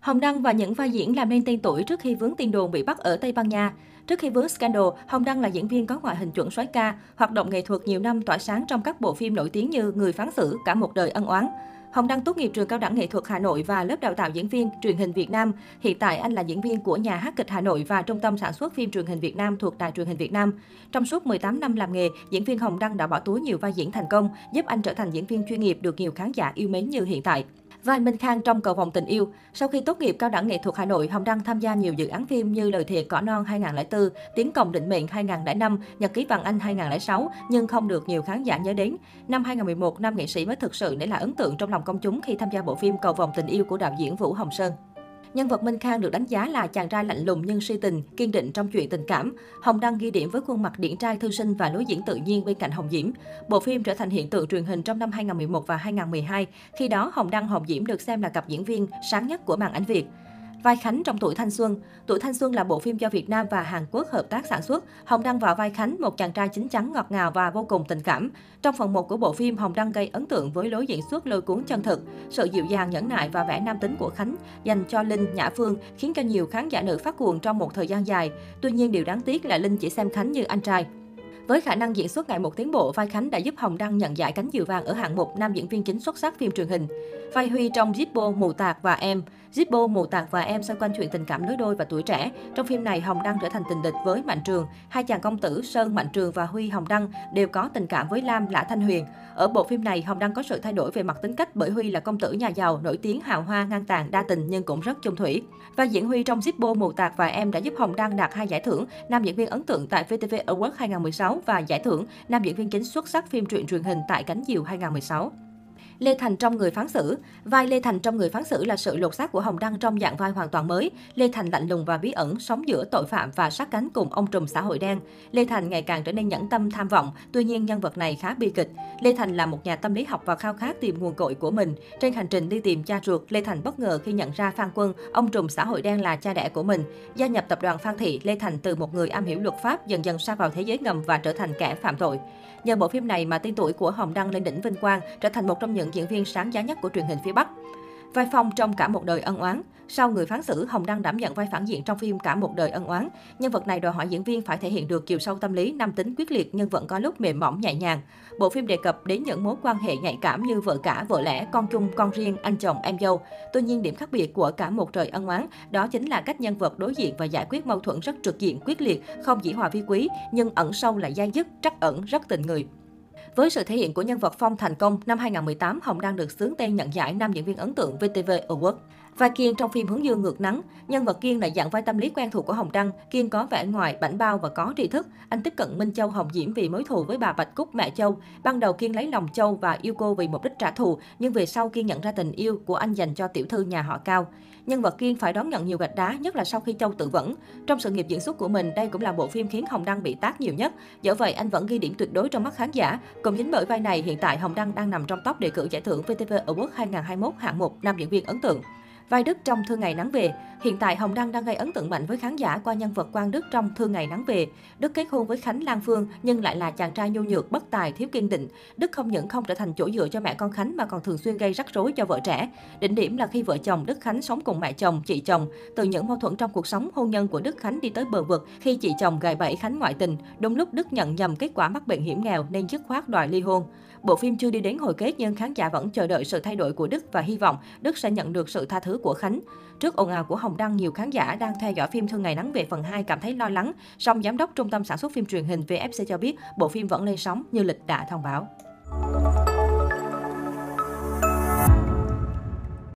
Hồng Đăng và những vai diễn làm nên tên tuổi trước khi vướng tin đồn bị bắt ở Tây Ban Nha. Trước khi vướng scandal, Hồng Đăng là diễn viên có ngoại hình chuẩn soái ca, hoạt động nghệ thuật nhiều năm tỏa sáng trong các bộ phim nổi tiếng như Người phán xử, Cả một đời ân oán. Hồng Đăng tốt nghiệp trường cao đẳng nghệ thuật Hà Nội và lớp đào tạo diễn viên truyền hình Việt Nam. Hiện tại anh là diễn viên của nhà hát kịch Hà Nội và trung tâm sản xuất phim truyền hình Việt Nam thuộc Đài truyền hình Việt Nam. Trong suốt 18 năm làm nghề, diễn viên Hồng Đăng đã bỏ túi nhiều vai diễn thành công, giúp anh trở thành diễn viên chuyên nghiệp được nhiều khán giả yêu mến như hiện tại vai Minh Khang trong Cầu vòng tình yêu. Sau khi tốt nghiệp cao đẳng nghệ thuật Hà Nội, Hồng Đăng tham gia nhiều dự án phim như Lời thiệt cỏ non 2004, Tiếng còng định mệnh 2005, Nhật ký vàng Anh 2006, nhưng không được nhiều khán giả nhớ đến. Năm 2011, nam nghệ sĩ mới thực sự để lại ấn tượng trong lòng công chúng khi tham gia bộ phim Cầu vòng tình yêu của đạo diễn Vũ Hồng Sơn. Nhân vật Minh Khang được đánh giá là chàng trai lạnh lùng nhưng si tình, kiên định trong chuyện tình cảm. Hồng Đăng ghi điểm với khuôn mặt điển trai thư sinh và lối diễn tự nhiên bên cạnh Hồng Diễm. Bộ phim trở thành hiện tượng truyền hình trong năm 2011 và 2012. Khi đó, Hồng Đăng Hồng Diễm được xem là cặp diễn viên sáng nhất của màn ảnh Việt. Vai Khánh trong Tuổi Thanh Xuân Tuổi Thanh Xuân là bộ phim do Việt Nam và Hàn Quốc hợp tác sản xuất. Hồng Đăng vào vai Khánh, một chàng trai chín chắn, ngọt ngào và vô cùng tình cảm. Trong phần 1 của bộ phim, Hồng Đăng gây ấn tượng với lối diễn xuất lôi cuốn chân thực. Sự dịu dàng, nhẫn nại và vẻ nam tính của Khánh dành cho Linh, Nhã Phương khiến cho nhiều khán giả nữ phát cuồng trong một thời gian dài. Tuy nhiên, điều đáng tiếc là Linh chỉ xem Khánh như anh trai. Với khả năng diễn xuất ngày một tiến bộ, vai Khánh đã giúp Hồng Đăng nhận giải cánh diều vàng ở hạng mục nam diễn viên chính xuất sắc phim truyền hình. Vai Huy trong Zippo, Mù Tạc và Em. Zippo, Mù Tạc và Em xoay quanh chuyện tình cảm lứa đôi và tuổi trẻ. Trong phim này, Hồng Đăng trở thành tình địch với Mạnh Trường. Hai chàng công tử Sơn Mạnh Trường và Huy Hồng Đăng đều có tình cảm với Lam Lã Thanh Huyền. Ở bộ phim này, Hồng Đăng có sự thay đổi về mặt tính cách bởi Huy là công tử nhà giàu, nổi tiếng hào hoa, ngang tàn, đa tình nhưng cũng rất chung thủy. Và diễn Huy trong Zippo, Mù Tạc và Em đã giúp Hồng Đăng đạt hai giải thưởng nam diễn viên ấn tượng tại VTV Awards 2016 và giải thưởng nam diễn viên chính xuất sắc phim truyện truyền hình tại Cánh Diều 2016. Lê Thành trong người phán xử. Vai Lê Thành trong người phán xử là sự lột xác của Hồng Đăng trong dạng vai hoàn toàn mới. Lê Thành lạnh lùng và bí ẩn, sống giữa tội phạm và sát cánh cùng ông trùm xã hội đen. Lê Thành ngày càng trở nên nhẫn tâm tham vọng, tuy nhiên nhân vật này khá bi kịch. Lê Thành là một nhà tâm lý học và khao khát tìm nguồn cội của mình. Trên hành trình đi tìm cha ruột, Lê Thành bất ngờ khi nhận ra Phan Quân, ông trùm xã hội đen là cha đẻ của mình. Gia nhập tập đoàn Phan Thị, Lê Thành từ một người am hiểu luật pháp dần dần sa vào thế giới ngầm và trở thành kẻ phạm tội. Nhờ bộ phim này mà tên tuổi của Hồng Đăng lên đỉnh vinh quang, trở thành một trong những diễn viên sáng giá nhất của truyền hình phía Bắc. Vai Phong trong cả một đời ân oán. Sau người phán xử, Hồng Đăng đảm nhận vai phản diện trong phim Cả một đời ân oán. Nhân vật này đòi hỏi diễn viên phải thể hiện được chiều sâu tâm lý, nam tính quyết liệt nhưng vẫn có lúc mềm mỏng nhẹ nhàng. Bộ phim đề cập đến những mối quan hệ nhạy cảm như vợ cả, vợ lẽ, con chung, con riêng, anh chồng, em dâu. Tuy nhiên, điểm khác biệt của Cả một trời ân oán đó chính là cách nhân vật đối diện và giải quyết mâu thuẫn rất trực diện, quyết liệt, không chỉ hòa vi quý nhưng ẩn sâu là dai dứt, trắc ẩn, rất tình người. Với sự thể hiện của nhân vật Phong thành công, năm 2018, Hồng đang được xướng tên nhận giải nam diễn viên ấn tượng VTV Award. Vai Kiên trong phim Hướng Dương ngược nắng, nhân vật Kiên là dạng vai tâm lý quen thuộc của Hồng Đăng. Kiên có vẻ ngoài bảnh bao và có tri thức. Anh tiếp cận Minh Châu Hồng Diễm vì mối thù với bà Bạch Cúc mẹ Châu. Ban đầu Kiên lấy lòng Châu và yêu cô vì mục đích trả thù, nhưng về sau Kiên nhận ra tình yêu của anh dành cho tiểu thư nhà họ Cao. Nhân vật Kiên phải đón nhận nhiều gạch đá, nhất là sau khi Châu tự vẫn. Trong sự nghiệp diễn xuất của mình, đây cũng là bộ phim khiến Hồng Đăng bị tác nhiều nhất. Do vậy, anh vẫn ghi điểm tuyệt đối trong mắt khán giả. Cùng chính bởi vai này, hiện tại Hồng Đăng đang nằm trong top đề cử giải thưởng VTV Award 2021 hạng mục nam diễn viên ấn tượng. Vai Đức trong thương ngày nắng về. Hiện tại Hồng Đăng đang gây ấn tượng mạnh với khán giả qua nhân vật Quang Đức trong thương ngày nắng về. Đức kết hôn với Khánh Lan Phương nhưng lại là chàng trai nhu nhược, bất tài, thiếu kiên định. Đức không những không trở thành chỗ dựa cho mẹ con Khánh mà còn thường xuyên gây rắc rối cho vợ trẻ. Đỉnh điểm là khi vợ chồng Đức Khánh sống cùng mẹ chồng, chị chồng. Từ những mâu thuẫn trong cuộc sống, hôn nhân của Đức Khánh đi tới bờ vực khi chị chồng gài bẫy Khánh ngoại tình. Đúng lúc Đức nhận nhầm kết quả mắc bệnh hiểm nghèo nên dứt khoát đòi ly hôn. Bộ phim chưa đi đến hồi kết nhưng khán giả vẫn chờ đợi sự thay đổi của Đức và hy vọng Đức sẽ nhận được sự tha thứ của Khánh. Trước ồn ào của Hồng Đăng, nhiều khán giả đang theo dõi phim Thương Ngày Nắng về phần 2 cảm thấy lo lắng. Song giám đốc trung tâm sản xuất phim truyền hình VFC cho biết bộ phim vẫn lên sóng như lịch đã thông báo.